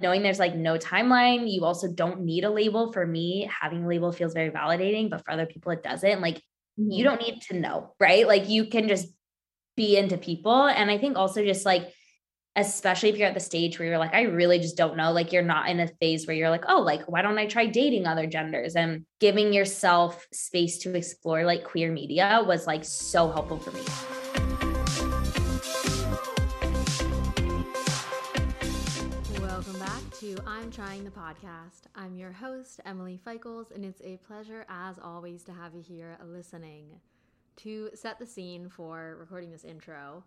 knowing there's like no timeline. You also don't need a label. For me, having a label feels very validating, but for other people, it doesn't. Like, mm-hmm. you don't need to know, right? Like, you can just be into people. And I think also just like, especially if you're at the stage where you're like, I really just don't know. Like, you're not in a phase where you're like, oh, like, why don't I try dating other genders? And giving yourself space to explore like queer media was like so helpful for me. I'm Trying the Podcast. I'm your host, Emily Feichels, and it's a pleasure, as always, to have you here listening. To set the scene for recording this intro,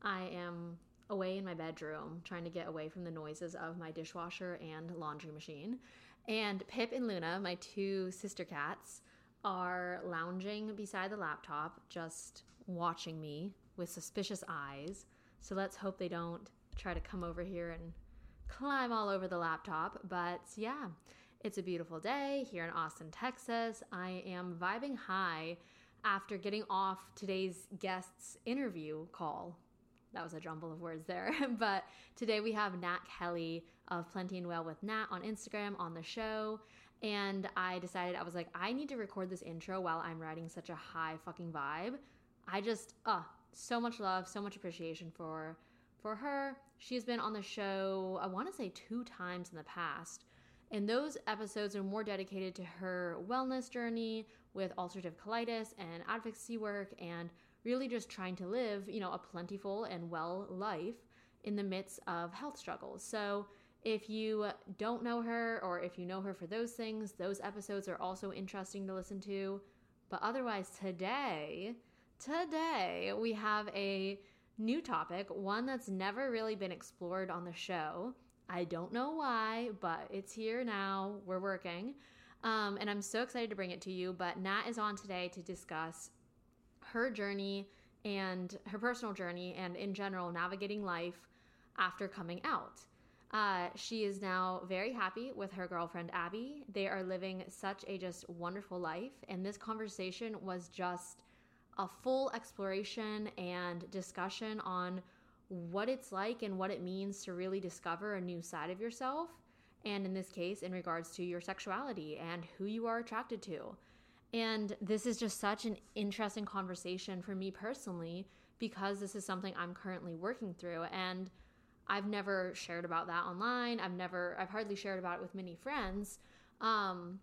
I am away in my bedroom trying to get away from the noises of my dishwasher and laundry machine. And Pip and Luna, my two sister cats, are lounging beside the laptop, just watching me with suspicious eyes. So let's hope they don't try to come over here and climb all over the laptop. But yeah, it's a beautiful day here in Austin, Texas. I am vibing high after getting off today's guest's interview call. That was a jumble of words there. but today we have Nat Kelly of Plenty and Well with Nat on Instagram on the show. And I decided, I was like, I need to record this intro while I'm riding such a high fucking vibe. I just, uh, so much love, so much appreciation for for her. She's been on the show, I want to say two times in the past. And those episodes are more dedicated to her wellness journey with ulcerative colitis and advocacy work and really just trying to live, you know, a plentiful and well life in the midst of health struggles. So, if you don't know her or if you know her for those things, those episodes are also interesting to listen to. But otherwise, today, today we have a new topic, one that's never really been explored on the show. I don't know why, but it's here now. We're working. Um, and I'm so excited to bring it to you. But Nat is on today to discuss her journey and her personal journey and, in general, navigating life after coming out. Uh, she is now very happy with her girlfriend Abby. They are living such a just wonderful life. And this conversation was just a full exploration and discussion on what it's like and what it means to really discover a new side of yourself. And in this case, in regards to your sexuality and who you are attracted to. And this is just such an interesting conversation for me personally because this is something I'm currently working through. And I've never shared about that online. I've never, I've hardly shared about it with many friends. Um,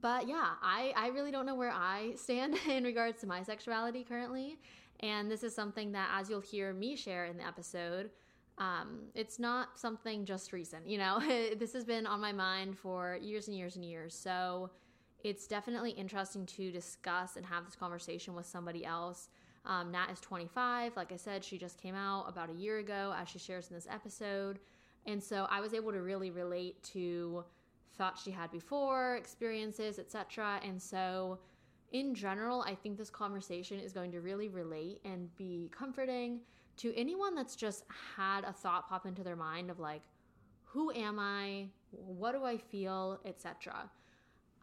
but yeah, I, I really don't know where I stand in regards to my sexuality currently. And this is something that, as you'll hear me share in the episode, um, it's not something just recent. You know, this has been on my mind for years and years and years. So it's definitely interesting to discuss and have this conversation with somebody else. Um, Nat is 25. Like I said, she just came out about a year ago, as she shares in this episode. And so I was able to really relate to thoughts she had before, experiences, etc. And so, in general, I think this conversation is going to really relate and be comforting to anyone that's just had a thought pop into their mind of like, who am I? What do I feel, etc.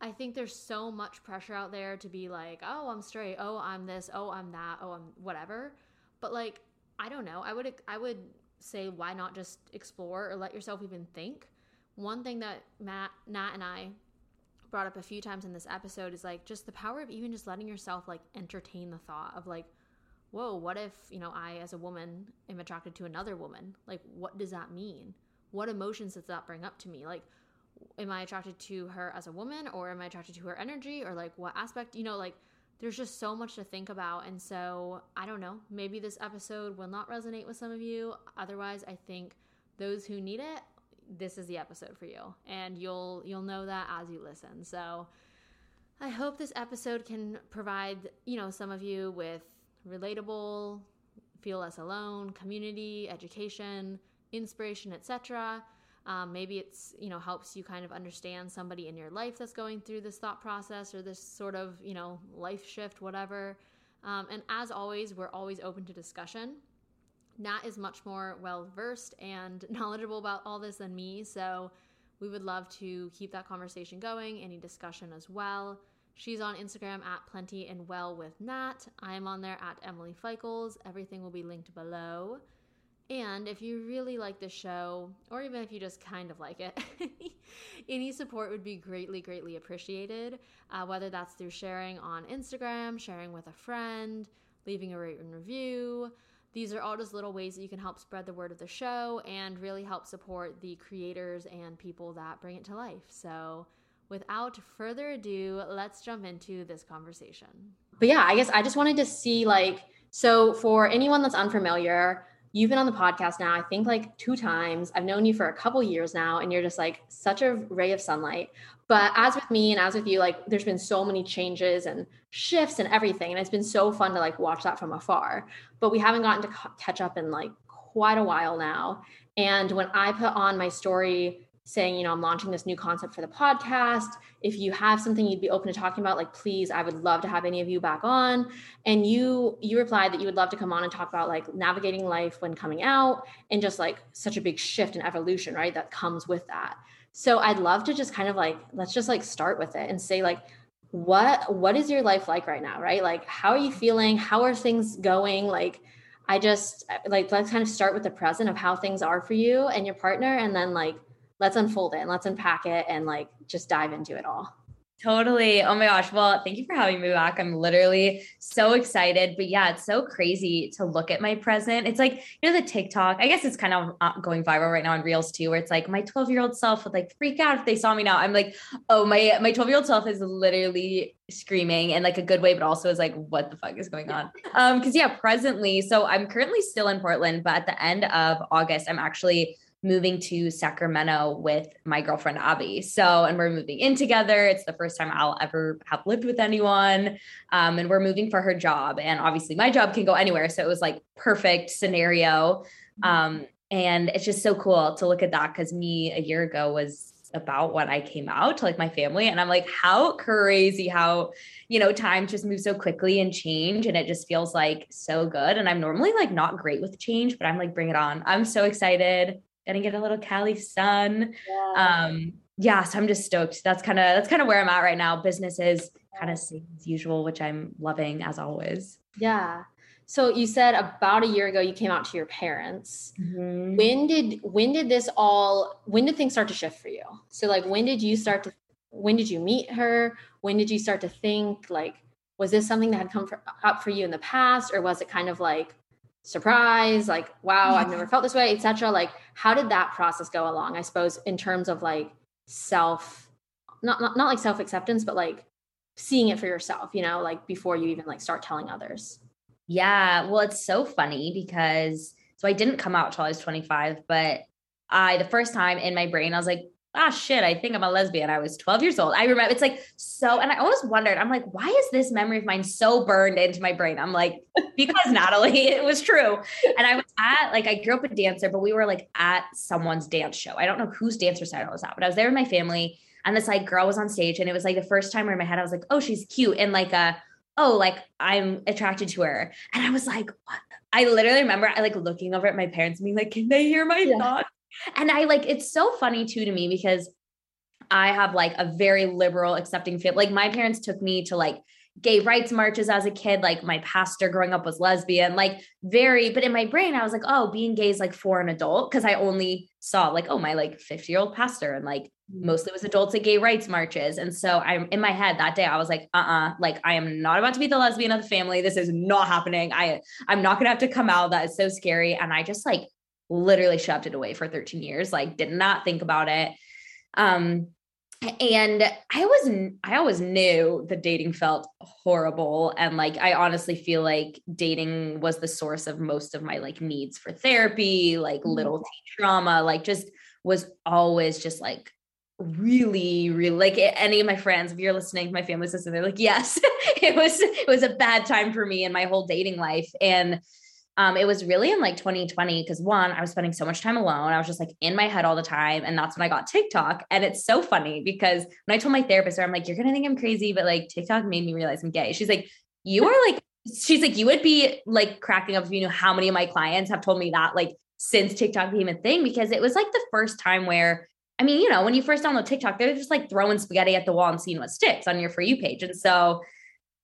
I think there's so much pressure out there to be like, oh, I'm straight, oh, I'm this, oh, I'm that, oh, I'm whatever. But like, I don't know. I would I would say why not just explore or let yourself even think one thing that Matt, Nat, and I brought up a few times in this episode is like just the power of even just letting yourself like entertain the thought of like, whoa, what if, you know, I as a woman am attracted to another woman? Like, what does that mean? What emotions does that bring up to me? Like, am I attracted to her as a woman or am I attracted to her energy or like what aspect, you know, like, there's just so much to think about. And so, I don't know, maybe this episode will not resonate with some of you. Otherwise, I think those who need it this is the episode for you. And you'll you'll know that as you listen. So i hope this episode can provide you know some of you with relatable feel less alone community education inspiration etc um, maybe it's you know helps you kind of understand somebody in your life that's going through this thought process or this sort of you know life shift whatever. Um, and as always we're always open to discussion Nat is much more well versed and knowledgeable about all this than me, so we would love to keep that conversation going, any discussion as well. She's on Instagram at Plenty and Well with Nat. I am on there at Emily Feichels. Everything will be linked below. And if you really like the show, or even if you just kind of like it, any support would be greatly, greatly appreciated. Uh, whether that's through sharing on Instagram, sharing with a friend, leaving a rate and review. These are all just little ways that you can help spread the word of the show and really help support the creators and people that bring it to life. So, without further ado, let's jump into this conversation. But yeah, I guess I just wanted to see like, so for anyone that's unfamiliar, you've been on the podcast now, I think like two times. I've known you for a couple years now, and you're just like such a ray of sunlight. But as with me and as with you, like there's been so many changes and shifts and everything. And it's been so fun to like watch that from afar. But we haven't gotten to catch up in like quite a while now. And when I put on my story saying, you know, I'm launching this new concept for the podcast. If you have something you'd be open to talking about, like please, I would love to have any of you back on. And you you replied that you would love to come on and talk about like navigating life when coming out and just like such a big shift and evolution, right? That comes with that. So I'd love to just kind of like let's just like start with it and say like what what is your life like right now, right? Like how are you feeling? How are things going? Like I just like let's kind of start with the present of how things are for you and your partner and then like let's unfold it and let's unpack it and like just dive into it all. Totally. Oh my gosh. Well, thank you for having me back. I'm literally so excited. But yeah, it's so crazy to look at my present. It's like, you know, the TikTok, I guess it's kind of uh, going viral right now on Reels too, where it's like my 12 year old self would like freak out if they saw me now. I'm like, oh, my, my 12 year old self is literally screaming in like a good way, but also is like, what the fuck is going on? Um, cause yeah, presently, so I'm currently still in Portland, but at the end of August, I'm actually moving to Sacramento with my girlfriend Abby. So, and we're moving in together. It's the first time I'll ever have lived with anyone. Um, and we're moving for her job. And obviously, my job can go anywhere. So, it was like perfect scenario. Mm-hmm. Um, and it's just so cool to look at that because me a year ago was about when I came out to like my family. And I'm like, how crazy how, you know, time just moves so quickly and change. And it just feels like so good. And I'm normally like not great with change, but I'm like, bring it on. I'm so excited gonna get a little Cali sun. Yeah. Um, yeah, so I'm just stoked. That's kind of that's kind of where I'm at right now. Business is kind of same as usual, which I'm loving as always. Yeah. So you said about a year ago you came out to your parents. Mm-hmm. When did when did this all when did things start to shift for you? So like when did you start to when did you meet her? When did you start to think like was this something that had come for, up for you in the past or was it kind of like surprise like wow i've never felt this way etc like how did that process go along i suppose in terms of like self not, not not like self acceptance but like seeing it for yourself you know like before you even like start telling others? Yeah well it's so funny because so i didn't come out till i was 25 but i the first time in my brain i was like ah shit, I think I'm a lesbian. I was 12 years old. I remember it's like so, and I always wondered, I'm like, why is this memory of mine so burned into my brain? I'm like, because Natalie, it was true. And I was at like I grew up a dancer, but we were like at someone's dance show. I don't know whose dance recital I was at, but I was there with my family. And this like girl was on stage, and it was like the first time where in my head I was like, oh, she's cute, and like a oh, like I'm attracted to her. And I was like, what? I literally remember I like looking over at my parents and being like, can they hear my yeah. thoughts? And I like it's so funny too to me because I have like a very liberal accepting feel. Like my parents took me to like gay rights marches as a kid. Like my pastor growing up was lesbian, like very, but in my brain, I was like, oh, being gay is like for an adult. Cause I only saw like, oh, my like 50 year old pastor and like mm. mostly was adults at gay rights marches. And so I'm in my head that day, I was like, uh uh-uh, uh like I am not about to be the lesbian of the family. This is not happening. I, I'm not going to have to come out. That is so scary. And I just like literally shoved it away for 13 years, like did not think about it. Um, and I was I always knew that dating felt horrible and like I honestly feel like dating was the source of most of my like needs for therapy, like mm-hmm. little teen trauma, like just was always just like really really like any of my friends if you're listening my family listening they're like yes it was it was a bad time for me in my whole dating life and um, it was really in like 2020 because one, I was spending so much time alone. I was just like in my head all the time. And that's when I got TikTok. And it's so funny because when I told my therapist, I'm like, you're going to think I'm crazy, but like TikTok made me realize I'm gay. She's like, you are like, she's like, you would be like cracking up if you knew how many of my clients have told me that like since TikTok became a thing because it was like the first time where I mean, you know, when you first download TikTok, they're just like throwing spaghetti at the wall and seeing what sticks on your For You page. And so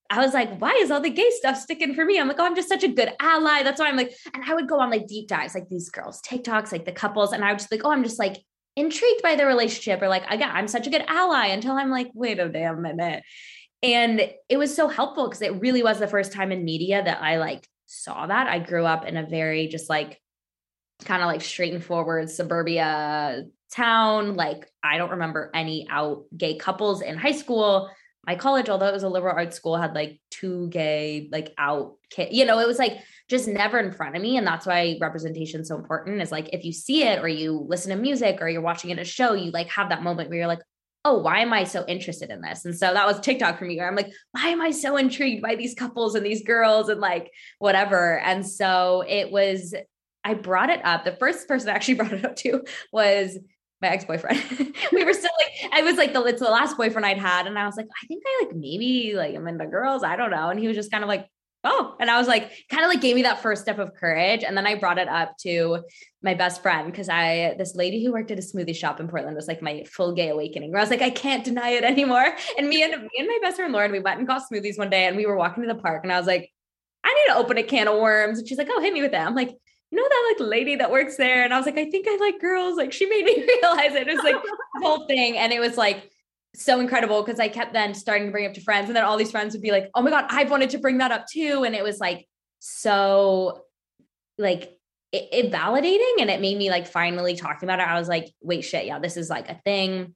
I was like, why is all the gay stuff sticking for me? I'm like, oh, I'm just such a good ally. That's why I'm like, and I would go on like deep dives, like these girls, TikToks, like the couples. And I was just like, oh, I'm just like intrigued by the relationship or like, again, I'm such a good ally until I'm like, wait a damn minute. And it was so helpful because it really was the first time in media that I like saw that. I grew up in a very just like kind of like straight and forward suburbia town. Like I don't remember any out gay couples in high school. My college, although it was a liberal arts school, had like two gay, like out kid. You know, it was like just never in front of me. And that's why representation is so important. Is like if you see it or you listen to music or you're watching it a show, you like have that moment where you're like, oh, why am I so interested in this? And so that was TikTok for me where I'm like, why am I so intrigued by these couples and these girls and like whatever? And so it was, I brought it up. The first person I actually brought it up to was my ex-boyfriend. we were still like, I was like the it's the last boyfriend I'd had. And I was like, I think I like maybe like I'm into girls. I don't know. And he was just kind of like, oh, and I was like, kind of like gave me that first step of courage. And then I brought it up to my best friend because I, this lady who worked at a smoothie shop in Portland was like my full gay awakening where I was like, I can't deny it anymore. And me and me and my best friend Lauren, we went and got smoothies one day and we were walking to the park and I was like, I need to open a can of worms. And she's like, oh, hit me with that. I'm like, you know that like lady that works there? And I was like, I think I like girls. Like she made me realize it. It was like the whole thing. And it was like, so incredible because I kept then starting to bring up to friends, and then all these friends would be like, "Oh my god, I've wanted to bring that up too," and it was like so, like it, it validating, and it made me like finally talking about it. I was like, "Wait, shit, yeah, this is like a thing."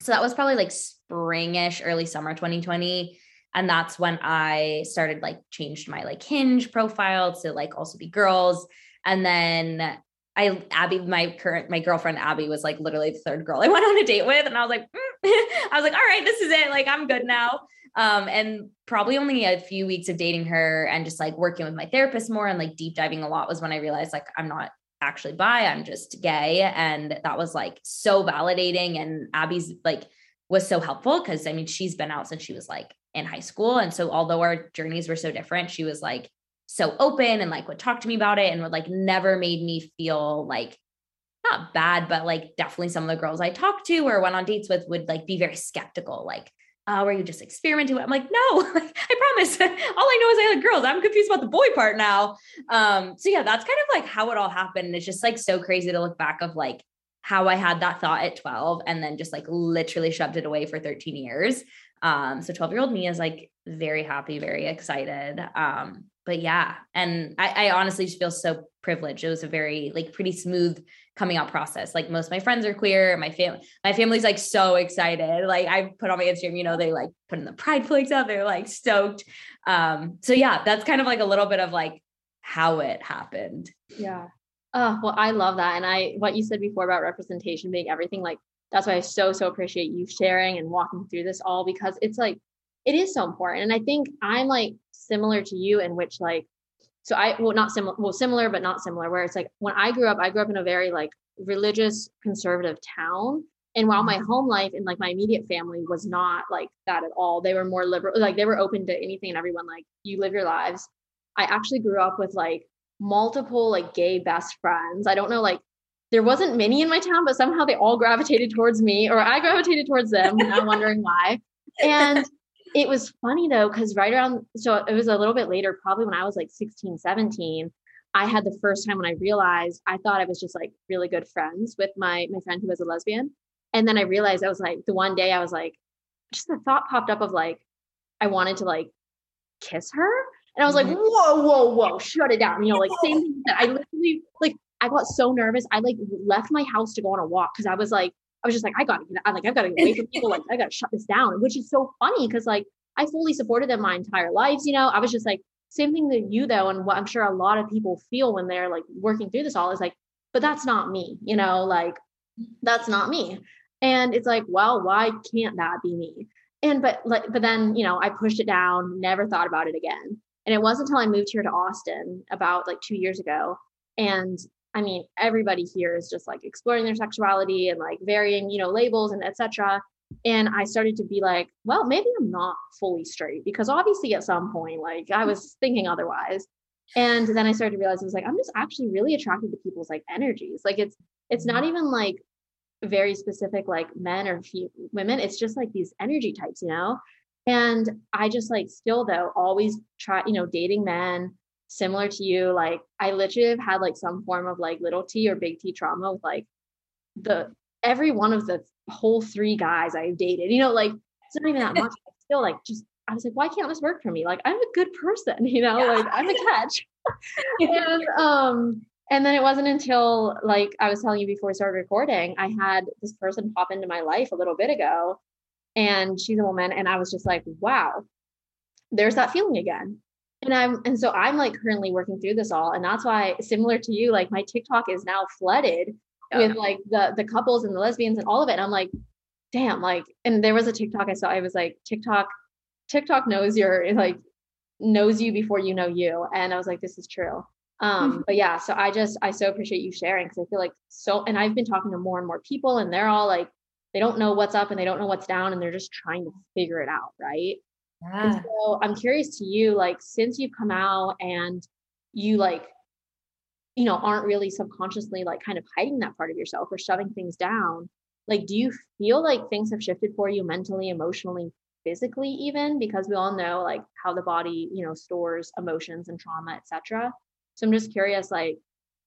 So that was probably like springish, early summer 2020, and that's when I started like changed my like Hinge profile to like also be girls, and then I Abby, my current my girlfriend Abby was like literally the third girl I went on a date with, and I was like, mm. I was like, all right, this is it. Like I'm good now. Um, and probably only a few weeks of dating her and just like working with my therapist more and like deep diving a lot was when I realized like I'm not actually bi, I'm just gay, and that was like so validating. And Abby's like was so helpful because I mean she's been out since she was like in high school, and so although our journeys were so different, she was like so open and like would talk to me about it and would like never made me feel like not bad, but like definitely some of the girls I talked to or went on dates with would like be very skeptical, like, oh, were you just experimenting? I'm like, no, I promise. All I know is I like girls. I'm confused about the boy part now. Um, so yeah, that's kind of like how it all happened. It's just like so crazy to look back of like how I had that thought at 12 and then just like literally shoved it away for 13 years. Um, so 12 year old me is like very happy, very excited. Um, but yeah, and I, I honestly just feel so privileged. It was a very like pretty smooth coming out process. Like most of my friends are queer. My family, my family's like so excited. Like I put on my Instagram, you know, they like put in the pride flags out. They're like stoked. Um, so yeah, that's kind of like a little bit of like how it happened. Yeah. Oh, well, I love that. And I what you said before about representation being everything, like that's why I so, so appreciate you sharing and walking through this all because it's like it is so important. And I think I'm like similar to you in which like so I well not similar well similar but not similar where it's like when I grew up I grew up in a very like religious conservative town and while my mm-hmm. home life and like my immediate family was not like that at all they were more liberal like they were open to anything and everyone like you live your lives I actually grew up with like multiple like gay best friends I don't know like there wasn't many in my town but somehow they all gravitated towards me or I gravitated towards them I'm wondering why and it was funny though, because right around, so it was a little bit later, probably when I was like 16, 17, I had the first time when I realized I thought I was just like really good friends with my my friend who was a lesbian. And then I realized I was like the one day I was like, just the thought popped up of like, I wanted to like kiss her. And I was like, mm-hmm. whoa, whoa, whoa, shut it down. You know, like same thing that I literally like I got so nervous. I like left my house to go on a walk because I was like, I was just like, I gotta get, I like, I've got to get away from people. Like, I gotta shut this down, which is so funny because like I fully supported them my entire lives. You know, I was just like, same thing that you though, and what I'm sure a lot of people feel when they're like working through this all is like, but that's not me. You know, like that's not me. And it's like, well, why can't that be me? And but like, but then you know, I pushed it down, never thought about it again. And it wasn't until I moved here to Austin about like two years ago, and I mean, everybody here is just like exploring their sexuality and like varying, you know, labels and etc. And I started to be like, well, maybe I'm not fully straight because obviously at some point, like I was thinking otherwise. And then I started to realize I was like, I'm just actually really attracted to people's like energies. Like it's it's not even like very specific like men or women. It's just like these energy types, you know. And I just like still though always try, you know, dating men similar to you. Like I literally have had like some form of like little T or big T trauma with like the every one of the whole three guys I've dated. You know, like it's not even that much. I still like just I was like, why can't this work for me? Like I'm a good person, you know, yeah. like I'm a catch. and um and then it wasn't until like I was telling you before we started recording, I had this person pop into my life a little bit ago and she's a woman and I was just like, wow, there's that feeling again. And I'm and so I'm like currently working through this all and that's why similar to you like my TikTok is now flooded yeah. with like the the couples and the lesbians and all of it and I'm like damn like and there was a TikTok I saw I was like TikTok TikTok knows your like knows you before you know you and I was like this is true um mm-hmm. but yeah so I just I so appreciate you sharing because I feel like so and I've been talking to more and more people and they're all like they don't know what's up and they don't know what's down and they're just trying to figure it out right yeah. And so I'm curious to you like since you've come out and you like you know aren't really subconsciously like kind of hiding that part of yourself or shoving things down like do you feel like things have shifted for you mentally emotionally physically even? Because we all know like how the body you know stores emotions and trauma etc so i'm just curious like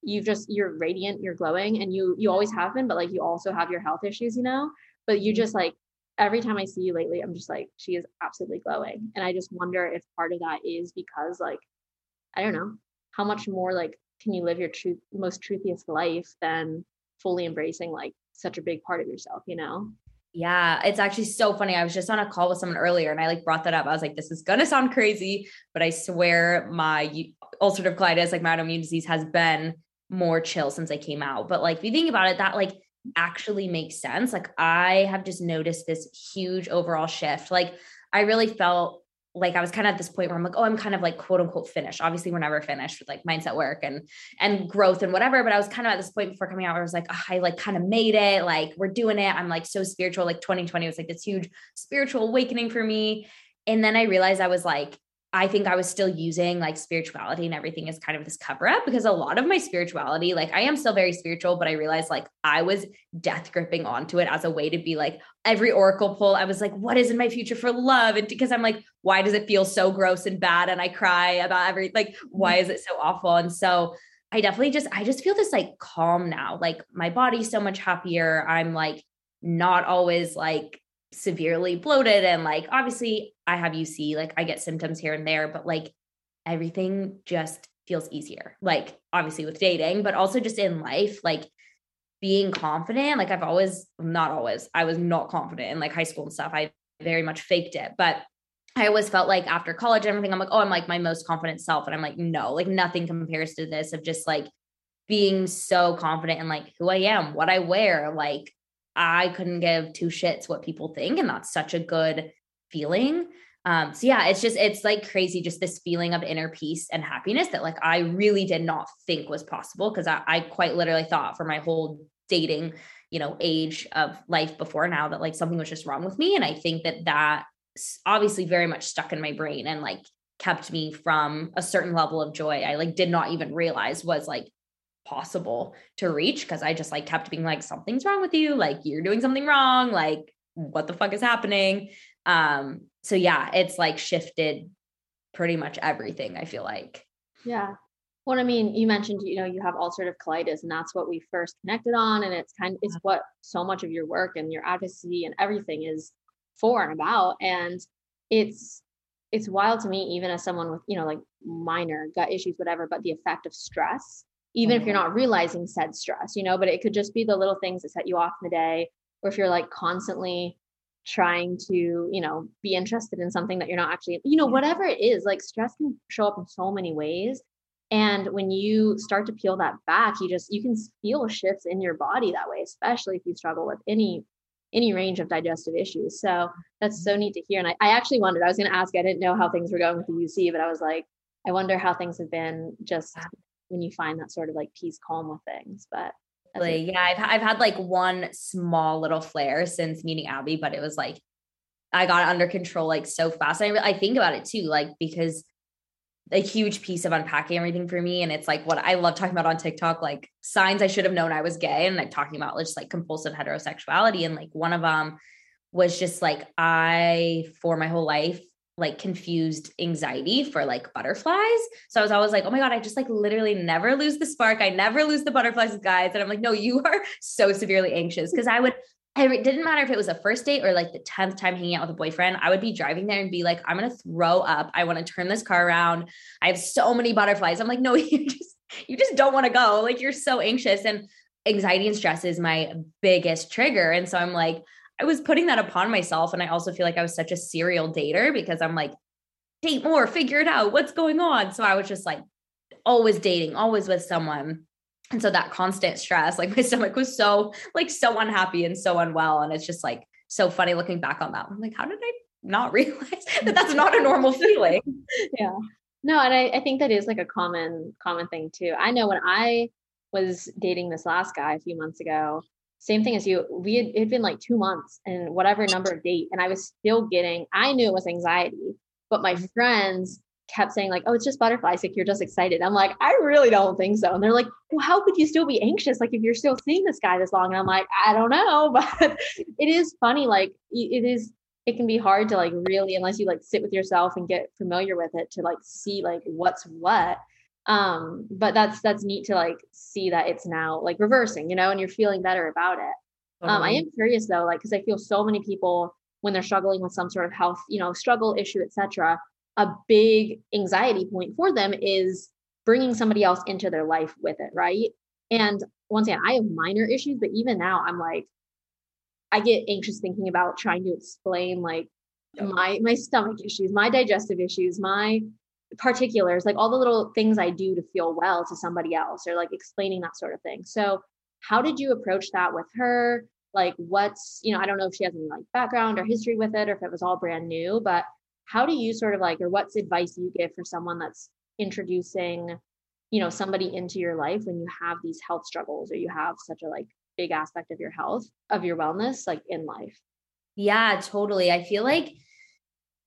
you've just you're radiant you're glowing and you you always have been but like you also have your health issues you know? But you mm. just like every time i see you lately i'm just like she is absolutely glowing and i just wonder if part of that is because like i don't know how much more like can you live your truth most truthiest life than fully embracing like such a big part of yourself you know yeah, it's actually so funny. I was just on a call with someone earlier and I like brought that up. I was like, this is gonna sound crazy, but I swear my ulcerative colitis, like my autoimmune disease, has been more chill since I came out. But like if you think about it, that like actually makes sense. Like I have just noticed this huge overall shift. Like I really felt like I was kind of at this point where I'm like, oh, I'm kind of like quote unquote finished. Obviously, we're never finished with like mindset work and and growth and whatever. But I was kind of at this point before coming out where I was like, oh, I like kind of made it. Like we're doing it. I'm like so spiritual. Like 2020 was like this huge spiritual awakening for me. And then I realized I was like, I think I was still using like spirituality and everything as kind of this cover up because a lot of my spirituality, like I am still very spiritual, but I realized like I was death gripping onto it as a way to be like every oracle pull. I was like, what is in my future for love? And because I'm like, why does it feel so gross and bad? And I cry about every, like, why is it so awful? And so I definitely just, I just feel this like calm now. Like my body's so much happier. I'm like not always like severely bloated and like obviously I have UC, like I get symptoms here and there, but like everything just feels easier. Like obviously with dating, but also just in life, like being confident. Like I've always, not always, I was not confident in like high school and stuff. I very much faked it, but I always felt like after college and everything, I'm like, oh, I'm like my most confident self. And I'm like, no, like nothing compares to this of just like being so confident in like who I am, what I wear, like I couldn't give two shits what people think. And that's such a good feeling. Um, so yeah, it's just, it's like crazy, just this feeling of inner peace and happiness that like I really did not think was possible because I, I quite literally thought for my whole dating, you know, age of life before now that like something was just wrong with me. And I think that that obviously very much stuck in my brain and like kept me from a certain level of joy I like did not even realize was like possible to reach because I just like kept being like, something's wrong with you. Like you're doing something wrong. Like what the fuck is happening? Um, so yeah, it's like shifted pretty much everything, I feel like. Yeah. Well, I mean, you mentioned, you know, you have ulcerative colitis, and that's what we first connected on. And it's kind of, it's what so much of your work and your advocacy and everything is for and about. And it's, it's wild to me, even as someone with, you know, like minor gut issues, whatever, but the effect of stress even if you're mm-hmm. not realizing said stress, you know, but it could just be the little things that set you off in the day, or if you're like constantly trying to, you know, be interested in something that you're not actually, you know, whatever it is, like stress can show up in so many ways. And when you start to peel that back, you just you can feel shifts in your body that way, especially if you struggle with any any range of digestive issues. So that's so neat to hear. And I, I actually wondered, I was going to ask, I didn't know how things were going with the UC, but I was like, I wonder how things have been just when you find that sort of like peace calm with things but like, yeah I've, I've had like one small little flare since meeting abby but it was like i got under control like so fast. I, I think about it too like because a huge piece of unpacking everything for me and it's like what i love talking about on tiktok like signs i should have known i was gay and like talking about just like compulsive heterosexuality and like one of them was just like I for my whole life like confused anxiety for like butterflies. So I was always like, oh my God, I just like literally never lose the spark. I never lose the butterflies, guys. And I'm like, no, you are so severely anxious. Cause I would, it didn't matter if it was a first date or like the 10th time hanging out with a boyfriend. I would be driving there and be like, I'm going to throw up. I want to turn this car around. I have so many butterflies. I'm like, no, you just, you just don't want to go. Like you're so anxious. And anxiety and stress is my biggest trigger. And so I'm like, I was putting that upon myself. And I also feel like I was such a serial dater because I'm like, date more, figure it out. What's going on? So I was just like always dating, always with someone. And so that constant stress, like my stomach was so like so unhappy and so unwell. And it's just like so funny looking back on that. I'm like, how did I not realize that that's not a normal feeling? yeah. No, and I, I think that is like a common common thing too. I know when I was dating this last guy a few months ago, same thing as you. We had, it had been like two months and whatever number of date, and I was still getting. I knew it was anxiety, but my mm-hmm. friends kept saying like, "Oh, it's just butterflies. Like you're just excited." I'm like, I really don't think so. And they're like, "Well, how could you still be anxious? Like if you're still seeing this guy this long?" And I'm like, I don't know, but it is funny. Like it is. It can be hard to like really, unless you like sit with yourself and get familiar with it, to like see like what's what um but that's that's neat to like see that it's now like reversing you know and you're feeling better about it. Um i am curious though like because i feel so many people when they're struggling with some sort of health you know struggle issue etc a big anxiety point for them is bringing somebody else into their life with it right? And once again i have minor issues but even now i'm like i get anxious thinking about trying to explain like yep. my my stomach issues my digestive issues my particulars, like all the little things I do to feel well to somebody else or like explaining that sort of thing. So, how did you approach that with her? Like, what's, you know, I don't know if she has any like background or history with it or if it was all brand new, but how do you sort of like, or what's advice you give for someone that's introducing, you know, somebody into your life when you have these health struggles or you have such a like big aspect of your health, of your wellness, like in life? Yeah, totally. I feel like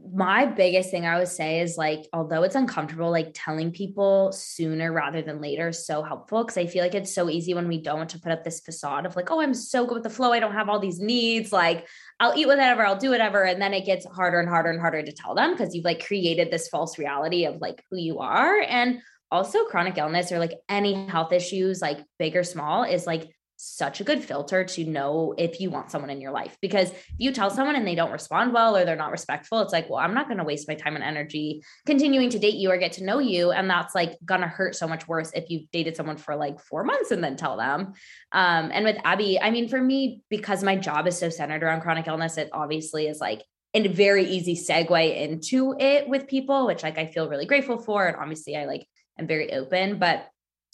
my biggest thing I would say is like, although it's uncomfortable, like telling people sooner rather than later is so helpful because I feel like it's so easy when we don't want to put up this facade of like, oh, I'm so good with the flow. I don't have all these needs. Like, I'll eat whatever, I'll do whatever. And then it gets harder and harder and harder to tell them because you've like created this false reality of like who you are. And also, chronic illness or like any health issues, like big or small, is like such a good filter to know if you want someone in your life. Because if you tell someone and they don't respond well or they're not respectful it's like well i'm not going to waste my time and energy continuing to date you or get to know you. And that's like going to hurt so much worse if you've dated someone for like 4 months and then tell them. Um and with abby i mean for me because my job is so centered around chronic illness it obviously is like a very easy segue into it with people which like i feel really grateful for. And obviously i like am very open. But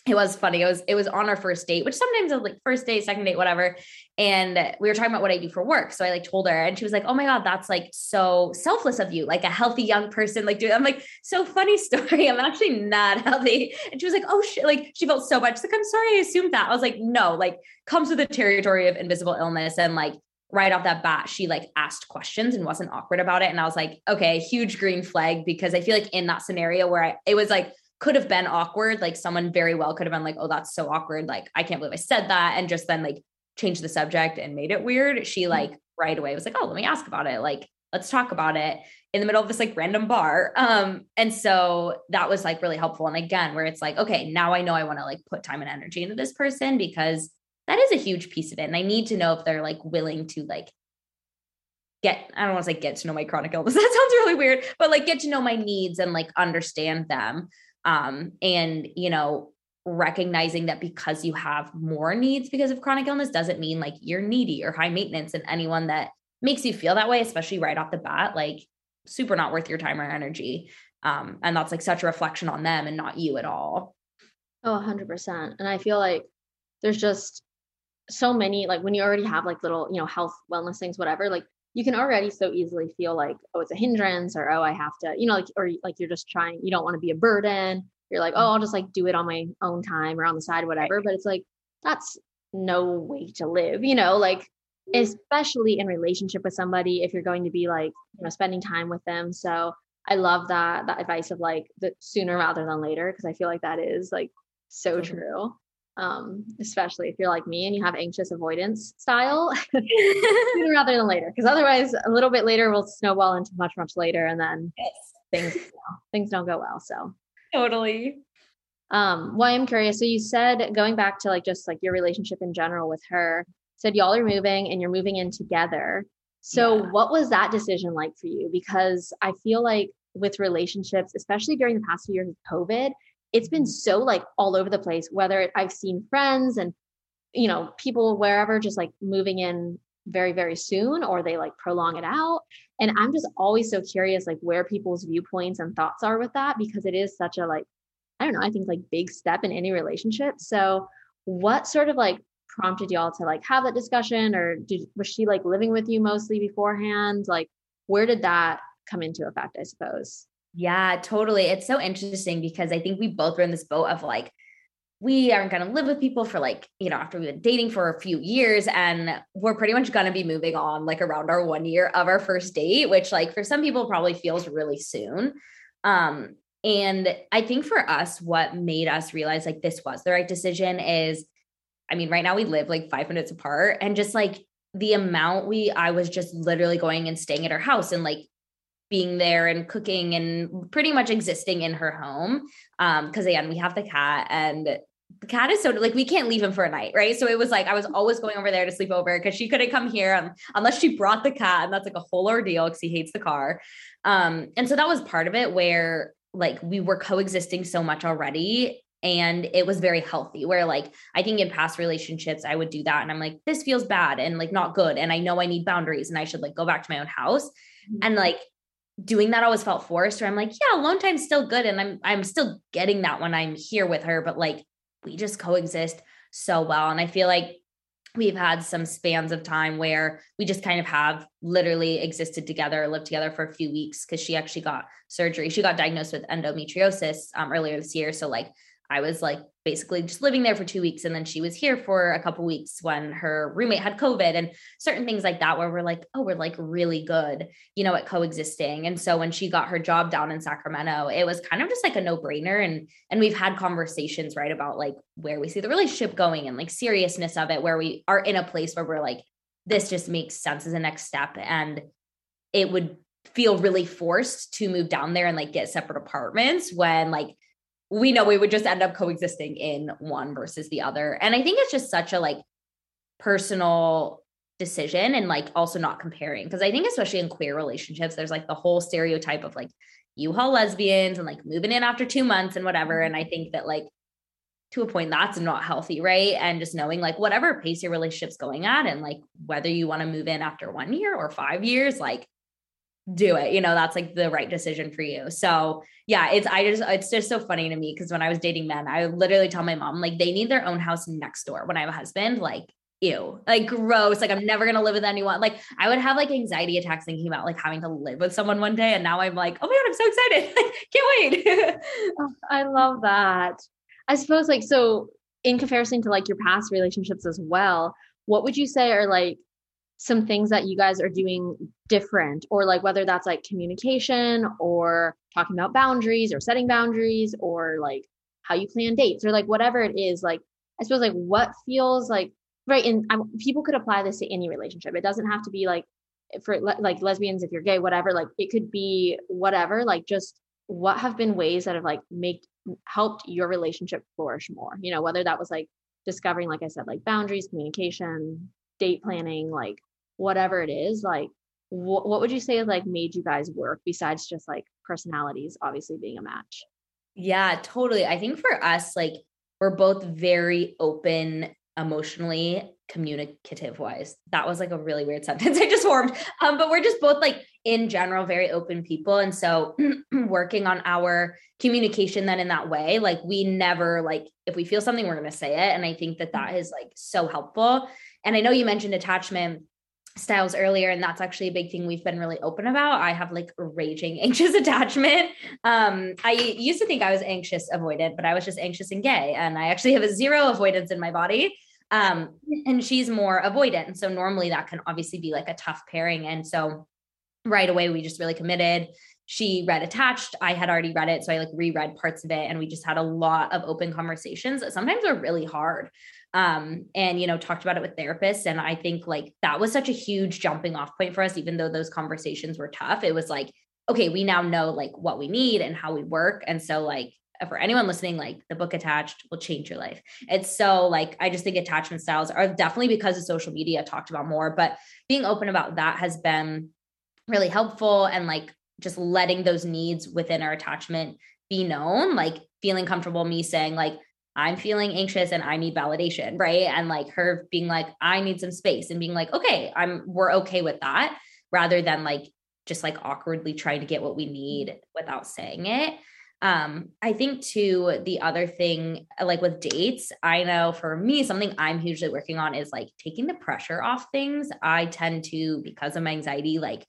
it was funny. It was it was on our first date, which sometimes is like first date, second date, whatever. And we were talking about what I do for work. So I like told her, and she was like, "Oh my god, that's like so selfless of you, like a healthy young person, like doing." I'm like, "So funny story. I'm actually not healthy." And she was like, "Oh shit!" Like she felt so bad. She's like, "I'm sorry, I assumed that." I was like, "No, like comes with the territory of invisible illness and like." right off that bat, she like asked questions and wasn't awkward about it. And I was like, okay, huge green flag because I feel like in that scenario where I, it was like could have been awkward. Like someone very well could have been like, oh, that's so awkward. Like, I can't believe I said that. And just then like changed the subject and made it weird. She mm-hmm. like right away was like, oh, let me ask about it. Like, let's talk about it in the middle of this like random bar. Um, and so that was like really helpful. And again, where it's like, okay, now I know I want to like put time and energy into this person because that is a huge piece of it. And I need to know if they're like willing to like get I don't want to say get to know my chronic illness. That sounds really weird, but like get to know my needs and like understand them um, and you know recognizing that because you have more needs because of chronic illness doesn't mean like you're needy or high maintenance and anyone that makes you feel that way especially right off the bat like super not worth your time or energy. Um, and that's like such a reflection on them and not you at all. Oh 100% and i feel like there's just so many like when you already have like little you know health wellness things whatever like you can already so easily feel like oh it's a hindrance or oh i have to you know like or like you're just trying you don't want to be a burden. You're like oh i'll just like do it on my own time or on the side whatever. But it's like that's no way to live you know like mm-hmm. especially in relationship with somebody if you're going to be like you know spending time with them. So i love that that advice of like the sooner rather than later because i feel like that is like so true Um, especially if you're like me and you have anxious avoidance style sooner rather than later. Because otherwise a little bit later will snowball into much, much later and then yes. things you know, things don't go well. So totally. Um, well, I'm curious. So you said going back to like just like your relationship in general with her, said y'all are moving and you're moving in together. So yeah. what was that decision like for you? Because I feel like with relationships, especially during the past few years of COVID, it's been so like all over the place. Whether I've seen friends and you know people wherever just like moving in very very soon or they like prolong it out. And i'm just always so curious like where people's viewpoints and thoughts are with that because it is such a like i don't know i think like big step in any relationship. So what sort of like prompted y'all to like have that discussion or did, was she like living with you mostly beforehand? Like where did that come into effect i suppose yeah, totally. It's so interesting because I think we both were in this boat of like, we aren't going to live with people for like, you know, after we've been dating for a few years and we're pretty much going to be moving on like around our one year of our first date, which like for some people probably feels really soon. Um, and I think for us, what made us realize like this was the right decision is, I mean, right now we live like five minutes apart and just like the amount we, I was just literally going and staying at her house and like being there and cooking and pretty much existing in her home. Um, because again, we have the cat and the cat is so like we can't leave him for a night, right? So it was like I was always going over there to sleep over because she couldn't come here um, unless she brought the cat, and that's like a whole ordeal because he hates the car. Um, and so that was part of it where like we were coexisting so much already and it was very healthy where like i think in past relationships i would do that and i'm like this feels bad and like not good and i know i need boundaries and i should like go back to my own house mm-hmm. and like doing that always felt forced where I'm like, yeah, alone time's still good. And I'm I'm still getting that when I'm here with her, but like we just coexist so well. And I feel like we've had some spans of time where we just kind of have literally existed together, lived together for a few weeks because she actually got surgery. She got diagnosed with endometriosis um, earlier this year. So like I was like basically just living there for two weeks. And then she was here for a couple weeks when her roommate had COVID and certain things like that, where we're like, oh, we're like really good, you know, at coexisting. And so when she got her job down in Sacramento, it was kind of just like a no brainer. And, and we've had conversations, right, about like where we see the relationship going and like seriousness of it, where we are in a place where we're like, this just makes sense as a next step. And it would feel really forced to move down there and like get separate apartments when like we know we would just end up coexisting in one versus the other. And I think it's just such a like personal decision and like also not comparing because I think especially in queer relationships there's like the whole stereotype of like U-Haul lesbians and like moving in after 2 months and whatever mm-hmm. and I think that like to a point that's not healthy, right? And just knowing like whatever pace your relationship's going at and like whether you want to move in after 1 year or 5 years like do it you know that's like the right decision for you. So yeah it's i just it's just so funny to me because when i was dating men i literally tell my mom like they need their own house next door when i have a husband like ew like gross like i'm never gonna live with anyone. Like i would have like anxiety attacks thinking about like having to live with someone one day and now i'm like oh my god i'm so excited can't wait. Oh, i love that. I suppose like so in comparison to like your past relationships as well what would you say are like some things that you guys are doing different or like whether that's like communication or talking about boundaries or setting boundaries or like how you plan dates or like whatever it is like i suppose like what feels like right and I, people could apply this to any relationship. It doesn't have to be like for like lesbians if you're gay whatever like it could be whatever like just what have been ways that have like make helped your relationship flourish more you know whether that was like discovering like i said like boundaries communication date planning like whatever it is like wh- what would you say is like made you guys work besides just like personalities obviously being a match? Yeah totally i think for us like we're both very open emotionally communicative wise that was like a really weird sentence i just formed um but we're just both like in general very open people and so working on our communication then in that way like we never like if we feel something we're going to say it and i think that that is like so helpful and i know you mentioned attachment styles earlier and that's actually a big thing we've been really open about. I have like raging anxious attachment. Um i used to think i was anxious avoidant but i was just anxious and gay and i actually have a zero avoidance in my body. Um and she's more avoidant and so normally that can obviously be like a tough pairing and so right away we just really committed. She read attached. I had already read it so i like reread parts of it and we just had a lot of open conversations that sometimes are really hard um and you know talked about it with therapists. And i think like that was such a huge jumping off point for us even though those conversations were tough. It was like okay we now know like what we need and how we work. And so like for anyone listening like the book attached will change your life. It's so like i just think attachment styles are definitely because of social media talked about more but being open about that has been really helpful. And like just letting those needs within our attachment be known, like feeling comfortable, me saying, like, I'm feeling anxious and I need validation, right? And like her being like, I need some space and being like, okay, I'm we're okay with that, rather than like just like awkwardly trying to get what we need without saying it. Um, I think too, the other thing, like with dates, I know for me, something I'm hugely working on is like taking the pressure off things. I tend to, because of my anxiety, like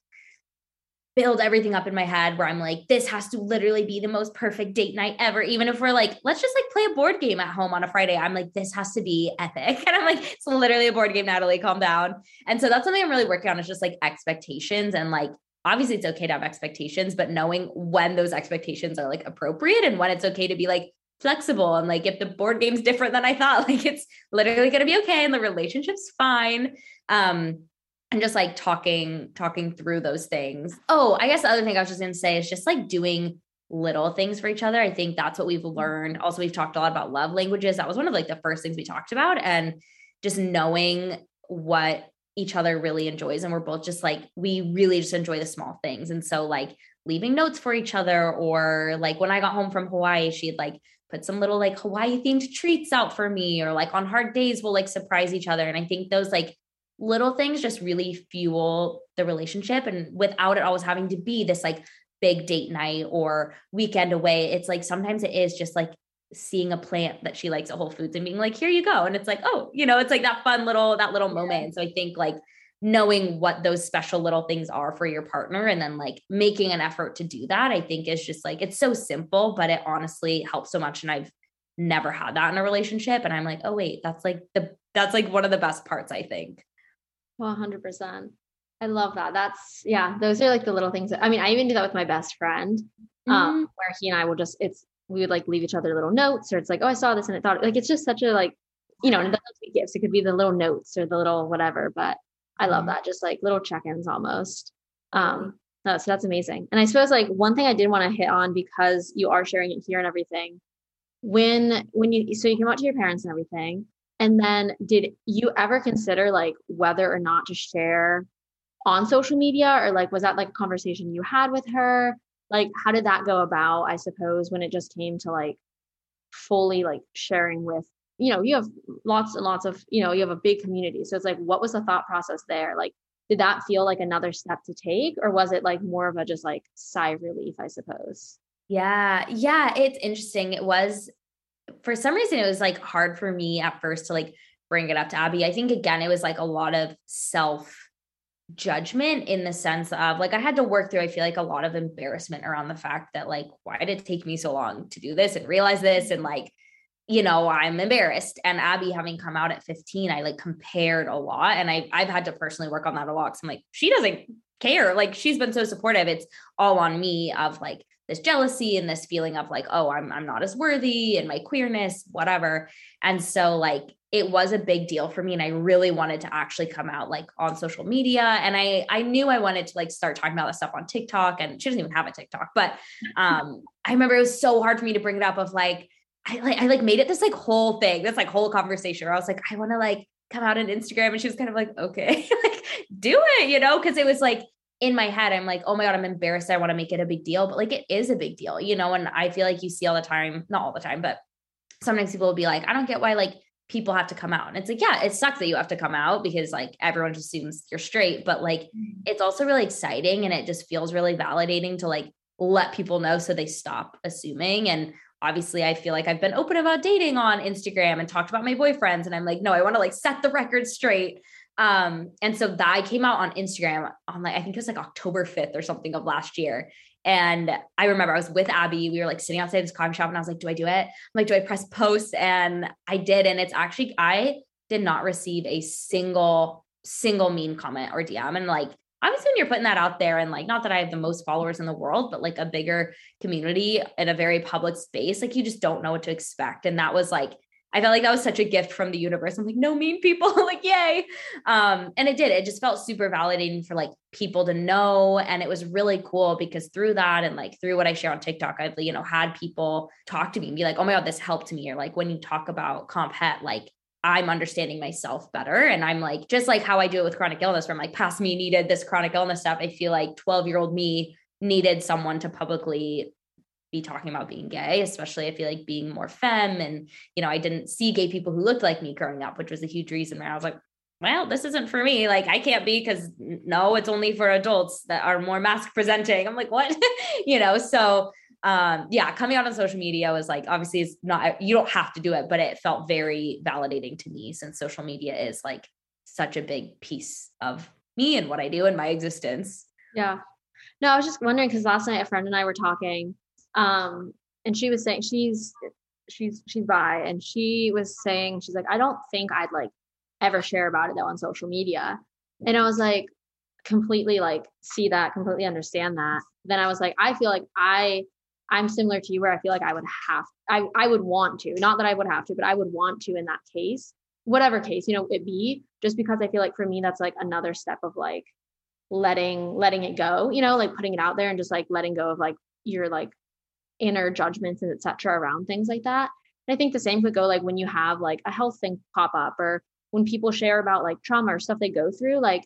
build everything up in my head where I'm like, this has to literally be the most perfect date night ever. Even if we're like, let's just like play a board game at home on a Friday. I'm like, this has to be epic. And I'm like, it's literally a board game, Natalie, calm down. And so that's something I'm really working on is just like expectations and like, obviously it's okay to have expectations, but knowing when those expectations are like appropriate and when it's okay to be like flexible. And like, if the board game's different than I thought, like it's literally going to be okay and the relationship's fine. Um, and just like talking talking through those things. Oh, I guess the other thing I was just going to say is just like doing little things for each other. I think that's what we've mm-hmm. learned. Also, we've talked a lot about love languages. That was one of like the first things we talked about and just knowing what each other really enjoys and we're both just like we really just enjoy the small things. And so like leaving notes for each other or like when I got home from Hawaii, she'd like put some little like Hawaii themed treats out for me or like on hard days we'll like surprise each other and I think those like little things just really fuel the relationship and without it always having to be this like big date night or weekend away it's like sometimes it is just like seeing a plant that she likes at Whole Foods and being like here you go and it's like oh you know it's like that fun little that little moment. So i think like knowing what those special little things are for your partner and then like making an effort to do that i think is just like it's so simple but it honestly helps so much and i've never had that in a relationship and i'm like oh wait that's like the that's like one of the best parts i think 100%. I love that. That's, yeah, those are like the little things. That, I mean, I even do that with my best friend, um, mm-hmm. where he and I will just, it's, we would like leave each other little notes or it's like, oh, I saw this and it thought, like, it's just such a, like, you know, and it doesn't be gifts. It could be the little notes or the little whatever, but I love mm-hmm. that. Just like little check ins almost. Um, no, so that's amazing. And I suppose like one thing I did want to hit on because you are sharing it here and everything. When when you so you came out to your parents and everything, and then did you ever consider like whether or not to share on social media or like was that like a conversation you had with her? Like how did that go about, I suppose, when it just came to like fully like sharing with you know, you have lots and lots of, you know, you have a big community. So it's like what was the thought process there? Like did that feel like another step to take or was it like more of a just like sigh relief, I suppose? Yeah. Yeah, it's interesting. It was for some reason it was like hard for me at first to like bring it up to Abby. I think again it was like a lot of self judgment in the sense of like I had to work through I feel like a lot of embarrassment around the fact that like why did it take me so long to do this and realize this? And like you know I'm embarrassed. And Abby having come out at 15 I like compared a lot. And I I've had to personally work on that a lot cuz I'm like she doesn't care. Like she's been so supportive. It's all on me of like this jealousy and this feeling of like oh I'm I'm not as worthy and my queerness whatever. And so like it was a big deal for me and I really wanted to actually come out like on social media. And I I knew I wanted to like start talking about this stuff on TikTok and she doesn't even have a TikTok but um I remember it was so hard for me to bring it up of like I like I like made it this like whole thing this like whole conversation where I was like I want to like come out on Instagram and she was kind of like okay like do it you know because it was like in my head, I'm like, oh my God, I'm embarrassed. I want to make it a big deal. But like, it is a big deal, you know? And I feel like you see all the time, not all the time, but sometimes people will be like, I don't get why like people have to come out. And it's like, yeah, it sucks that you have to come out because like everyone just assumes you're straight. But like, mm-hmm. it's also really exciting and it just feels really validating to like let people know so they stop assuming. And obviously I feel like I've been open about dating on Instagram and talked about my boyfriends. And I'm like, no, I want to like set the record straight. Um, and so that came out on Instagram on like, I think it was like October 5th or something of last year. And I remember I was with Abby. We were like sitting outside this coffee shop and I was like, do I do it? I'm like, do I press post? And I did. And it's actually, I did not receive a single, single mean comment or DM. And like, obviously when you're putting that out there and like not that I have the most followers in the world, but like a bigger community in a very public space, like you just don't know what to expect. And that was like I felt like that was such a gift from the universe. I'm like, no mean people, like, yay. Um, and it did. It just felt super validating for like people to know. And it was really cool because through that and like through what I share on TikTok, I've, you know, had people talk to me and be like, oh my God, this helped me. Or like when you talk about comp het, like I'm understanding myself better. And I'm like, just like how I do it with chronic illness, where I'm like, past me needed this chronic illness stuff. I feel like 12 year old me needed someone to publicly be talking about being gay, especially I feel like being more femme. And, you know, I didn't see gay people who looked like me growing up, which was a huge reason where I was like, well, this isn't for me. Like, I can't be because no, it's only for adults that are more masc presenting. I'm like, what? you know, so um, yeah, coming out on social media was like, obviously, it's not, you don't have to do it, but it felt very validating to me since social media is like such a big piece of me and what I do in my existence. Yeah. No, I was just wondering because last night a friend and I were talking um, and she was saying she's she's she's bi and she was saying she's like I don't think I'd like ever share about it though on social media. And I was like completely like see that, completely understand that. Then I was like I feel like I I'm similar to you where I feel like I would have I I would want to, not that I would have to, but I would want to in that case. Whatever case, you know, it be just because I feel like for me that's like another step of like letting letting it go, you know, like putting it out there and just like letting go of like your like inner judgments and etc around things like that. And i think the same could go like when you have like a health thing pop up or when people share about like trauma or stuff they go through like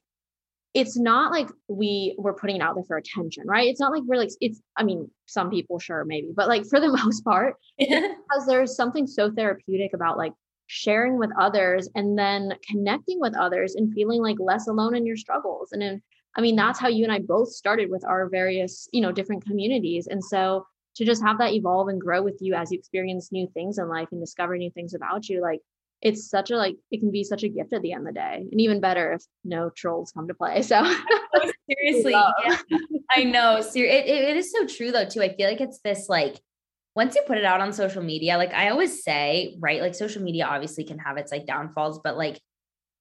it's not like we were putting it out there for attention right? It's not like we're like it's i mean some people sure maybe but like for the most part because there's something so therapeutic about like sharing with others and then connecting with others and feeling like less alone in your struggles. And in, i mean that's how you and i both started with our various you know different communities. And so to just have that evolve and grow with you as you experience new things in life and discover new things about you like it's such a like it can be such a gift at the end of the day and even better if no trolls come to play so. Oh, seriously yeah, i know Ser- it, it is so true though too i feel like it's this like once you put it out on social media like i always say right like social media obviously can have its like downfalls but like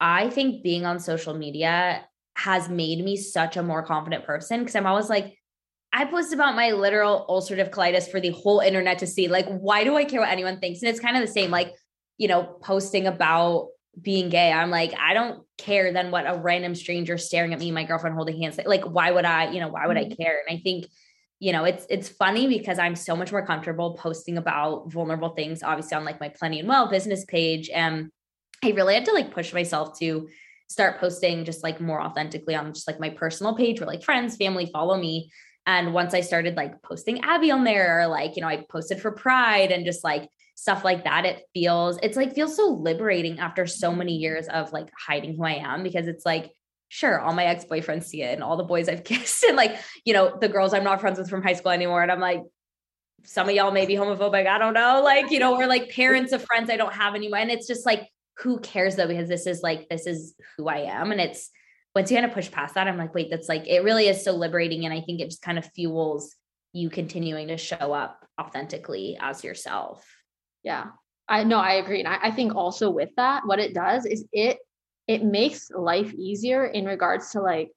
i think being on social media has made me such a more confident person because i'm always like I post about my literal ulcerative colitis for the whole internet to see. Like, why do I care what anyone thinks? And it's kind of the same, like, you know, posting about being gay. I'm like, I don't care then what a random stranger staring at me, my girlfriend holding hands. Like, why would I, you know, why would I mm-hmm. care? And I think, you know, it's it's funny because I'm so much more comfortable posting about vulnerable things, obviously on like my Plenty and Well business page. And I really had to like push myself to start posting just like more authentically on just like my personal page where like friends, family follow me and once I started like posting Abby on there, or like, you know, I posted for Pride and just like stuff like that, it feels, it's like feels so liberating after so many years of like hiding who I am because it's like, sure, all my ex boyfriends see it and all the boys I've kissed and like, you know, the girls I'm not friends with from high school anymore. And I'm like, some of y'all may be homophobic. I don't know. Like, you know, or like parents of friends I don't have anymore. And it's just like, who cares though? Because this is like, this is who I am. And it's, once you kind of push past that, I'm like, wait, that's like, it really is so liberating. And I think it just kind of fuels you continuing to show up authentically as yourself. Yeah. I know I agree. And I, I think also with that, what it does is it it makes life easier in regards to like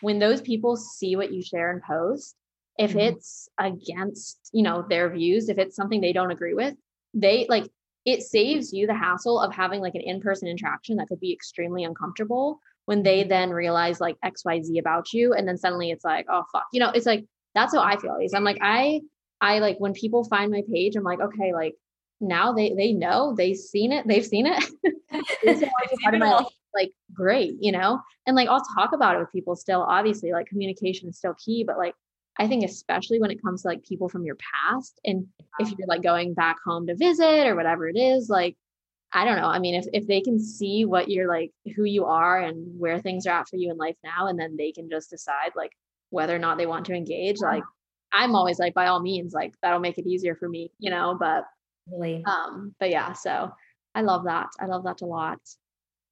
when those people see what you share and post, if mm-hmm. it's against, you know, their views, if it's something they don't agree with, they like it saves you the hassle of having like an in-person interaction that could be extremely uncomfortable when they then realize like xyz about you and then suddenly it's like oh fuck you know it's like that's how i feel is i'm like i i like when people find my page i'm like okay like now they they know they've seen it they've seen it. Part of my like great you know? And like i'll talk about it with people still obviously like communication is still key but like i think especially when it comes to like people from your past and if you're like going back home to visit or whatever it is like I don't know. I mean, if if they can see what you're like, who you are, and where things are at for you in life now, and then they can just decide like whether or not they want to engage. Like, I'm always like, by all means, like that'll make it easier for me, you know. But really, um, but yeah. So I love that. I love that a lot.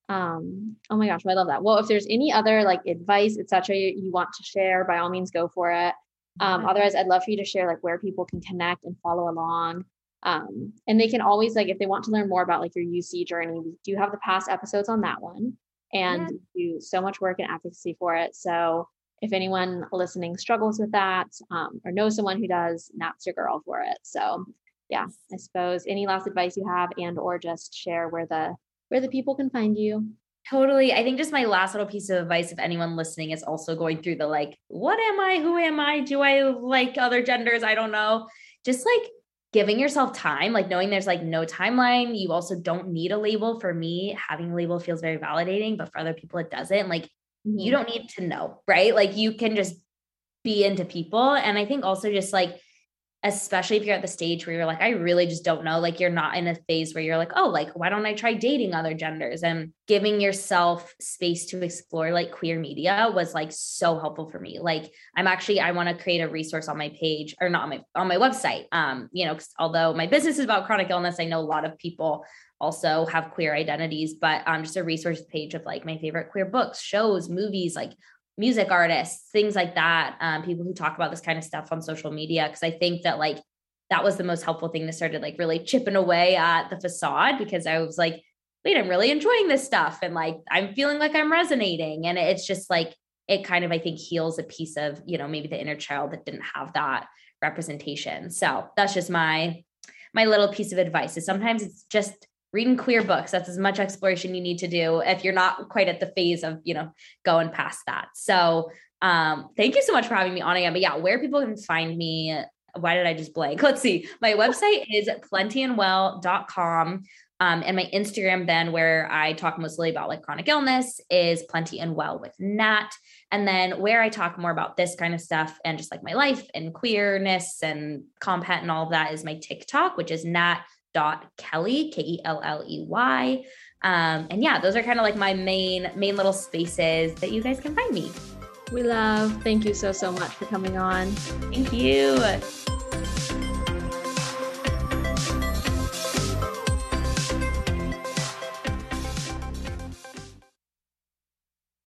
Um, oh my gosh, I love that. Well, if there's any other like advice, etc., you, you want to share, by all means, go for it. Um, otherwise, I'd love for you to share like where people can connect and follow along. Um, and they can always like if they want to learn more about like your UC journey, we do have the past episodes on that one and yeah. do so much work and advocacy for it. So if anyone listening struggles with that um, or knows someone who does, Nat's your girl for it. So yeah, I suppose any last advice you have and or just share where the where the people can find you. Totally. I think just my last little piece of advice, if anyone listening is also going through the like, what am I? Who am I? Do I like other genders? I don't know. Just like giving yourself time, like knowing there's like no timeline. You also don't need a label. For me, having a label feels very validating, but for other people, it doesn't. Like, mm-hmm. you don't need to know, right? Like, you can just be into people. And I think also just like, especially if you're at the stage where you're like, I really just don't know. Like, you're not in a phase where you're like, oh, like, why don't I try dating other genders? And giving yourself space to explore like queer media was like so helpful for me. Like, I'm actually, I want to create a resource on my page or not on my, on my website. Um, you know, although my business is about chronic illness, I know a lot of people also have queer identities, but um, just a resource page of like my favorite queer books, shows, movies, like music artists, things like that, um, people who talk about this kind of stuff on social media. Cause I think that like that was the most helpful thing that started like really chipping away at the facade because I was like, wait, I'm really enjoying this stuff. And like, I'm feeling like I'm resonating. And it's just like, it kind of, I think, heals a piece of, you know, maybe the inner child that didn't have that representation. So that's just my, my little piece of advice is sometimes it's just reading queer books that's as much exploration you need to do if you're not quite at the phase of you know going past that. So um thank you so much for having me on again. But yeah where people can find me why did i just blank? Let's see. My website is plentyandwell.com um, and my Instagram, then, where I talk mostly about like chronic illness, is Plenty and Well with Nat. And then where I talk more about this kind of stuff and just like my life and queerness and comp het and all of that is my TikTok, which is Nat dot kelley K E L L E Y. Um, and yeah, those are kind of like my main, main little spaces that you guys can find me. We love. Thank you so, so much for coming on. Thank you.